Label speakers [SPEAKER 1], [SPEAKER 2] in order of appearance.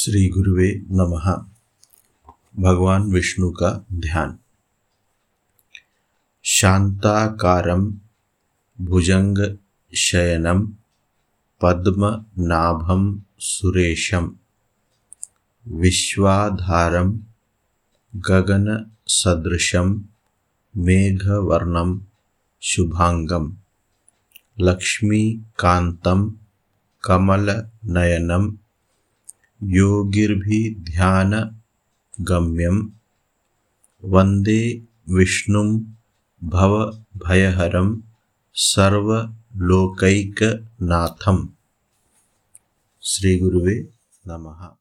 [SPEAKER 1] श्री गुरुवे नमः। भगवान विष्णु का ध्यान। शांताकारं भुजंग शयनम पद्म नाभम सुरेशम विश्वाधारम गगन सदृशम मेघवर्णम शुभांगम लक्ष्मीकान्तं कमलनयनं योगिर्भिध्यानगम्यं वन्दे विष्णुं भवभयहरं सर्वलोकैकनाथम्। श्रीगुरुवे नमः